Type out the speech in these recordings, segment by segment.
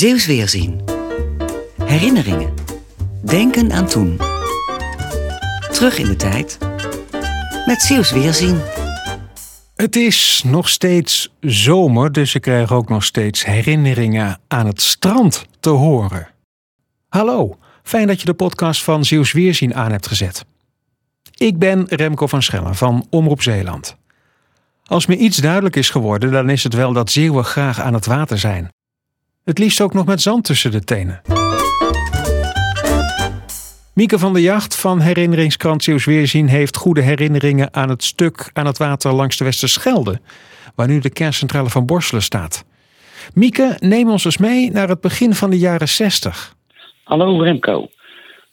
Zeeuws Weerzien. Herinneringen. Denken aan toen. Terug in de tijd. Met Zeeuws Weerzien. Het is nog steeds zomer, dus ik krijg ook nog steeds herinneringen aan het strand te horen. Hallo, fijn dat je de podcast van Zeeuws Weerzien aan hebt gezet. Ik ben Remco van Schellen van Omroep Zeeland. Als me iets duidelijk is geworden, dan is het wel dat Zeeuwen graag aan het water zijn. Het liefst ook nog met zand tussen de tenen. Mieke van der Jacht van herinneringskrant Zeeuws Weerzien heeft goede herinneringen aan het stuk aan het water langs de Westerschelde, waar nu de kerncentrale van Borselen staat. Mieke, neem ons eens mee naar het begin van de jaren 60. Hallo Remco.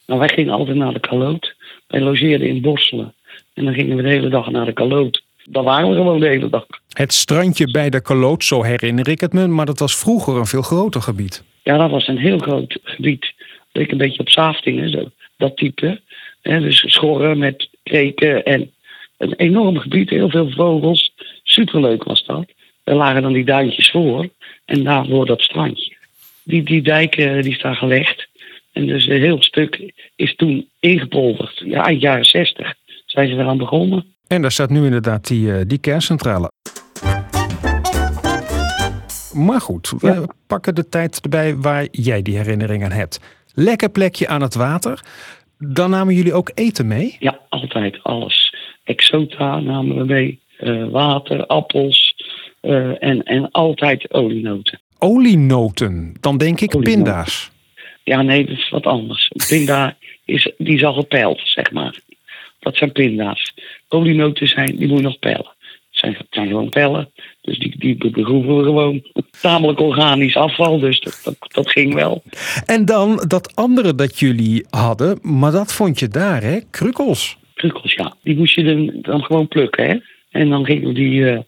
Nou, wij gingen altijd naar de Kaloot. Wij logeerden in Borselen. En dan gingen we de hele dag naar de Kaloot. Daar waren we gewoon de hele dag. Het strandje bij de Kaloot, zo herinner ik het me, maar dat was vroeger een veel groter gebied. Ja, dat was een heel groot gebied. Leek een beetje op Saftingen, zo. Dat type. Dus schorren met kreken en een enorm gebied. Heel veel vogels. Superleuk was dat. Er lagen dan die duintjes voor. En daarvoor dat strandje. Die, die dijken die staan gelegd. En dus een heel stuk is toen ingepolderd. Ja, eind jaren 60 zijn ze eraan begonnen. En daar staat nu inderdaad die, eh, die kerncentrale. Maar goed, we Ja. pakken de tijd erbij waar jij die herinnering aan hebt. Lekker plekje aan het water. Dan namen jullie ook eten mee? Ja, altijd alles. Exota namen we mee. eh, water, appels eh, en, en altijd olienoten. Olienoten, dan denk ik Olienoten. pinda's. Ja, nee, dat is wat anders. Pinda is, die is al gepeld, zeg maar. Dat zijn pinda's. Olienoten zijn, die moet je nog pellen. Zijn, zijn gewoon pellen. Dus die, die begroeven we gewoon. Tamelijk organisch afval, dus dat, dat, dat ging wel. En dan dat andere dat jullie hadden, maar dat vond je daar, hè? Krukkels. Krukkels, ja. Die moest je dan, dan gewoon plukken, hè. En dan gingen we die, eh,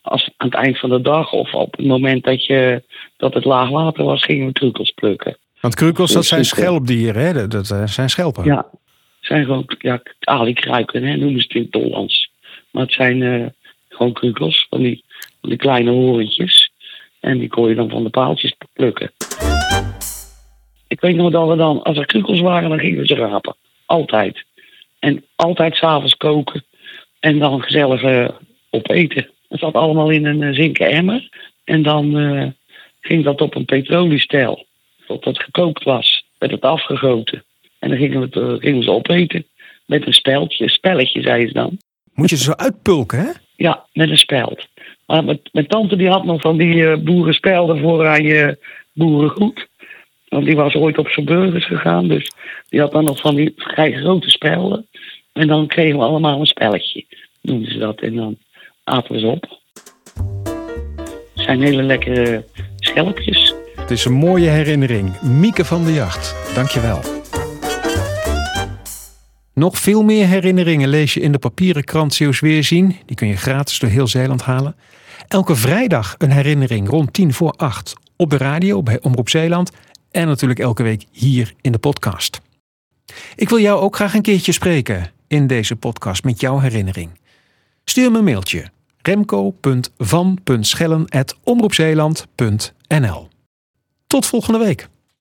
als, aan het eind van de dag of op het moment dat, je, dat het laag water was, gingen we krukkels plukken. Want krukkels, dat zijn Super. schelpdieren, hè? Dat, dat eh, zijn schelpen. Ja, zijn gewoon ja, alikruiken, hè, noemen ze het in het Hollands. Maar het zijn eh, gewoon krukkels, van die, kleine horentjes. En die kon je dan van de paaltjes plukken. Ik weet nog dat we dan, als er krukkels waren, dan gingen we ze rapen. Altijd. En altijd s'avonds koken. En dan gezellig eh, opeten. Het zat allemaal in een eh, zinken emmer. En dan eh, ging dat op een petroliestel. Tot dat gekookt was, werd het afgegoten. En dan gingen we, eh, gingen ze opeten. Met een speldje, spelletje zei ze dan. Moet je ze zo uitpulken, hè? Ja, met een speld. Maar mijn, tante die had nog van die eh, boerenspelden voor aan je boerengoed. Want die was ooit op zijn burgers gegaan. Dus die had dan nog van die vrij grote spelden. En dan kregen we allemaal een spelletje, noemden ze dat. En dan aten we ze op. Het zijn hele lekkere schelpjes. Het is een mooie herinnering. Mieke van der Jacht, dankjewel. Nog veel meer herinneringen lees je in de papieren krant Zeeuws Weerzien. Die kun je gratis door heel Zeeland halen. Elke vrijdag een herinnering rond tien voor acht op de radio bij Omroep Zeeland. En natuurlijk elke week hier in de podcast. Ik wil jou ook graag een keertje spreken in deze podcast met jouw herinnering. Stuur me een mailtje remco.van.schellen.omroepzeeland.nl Tot volgende week.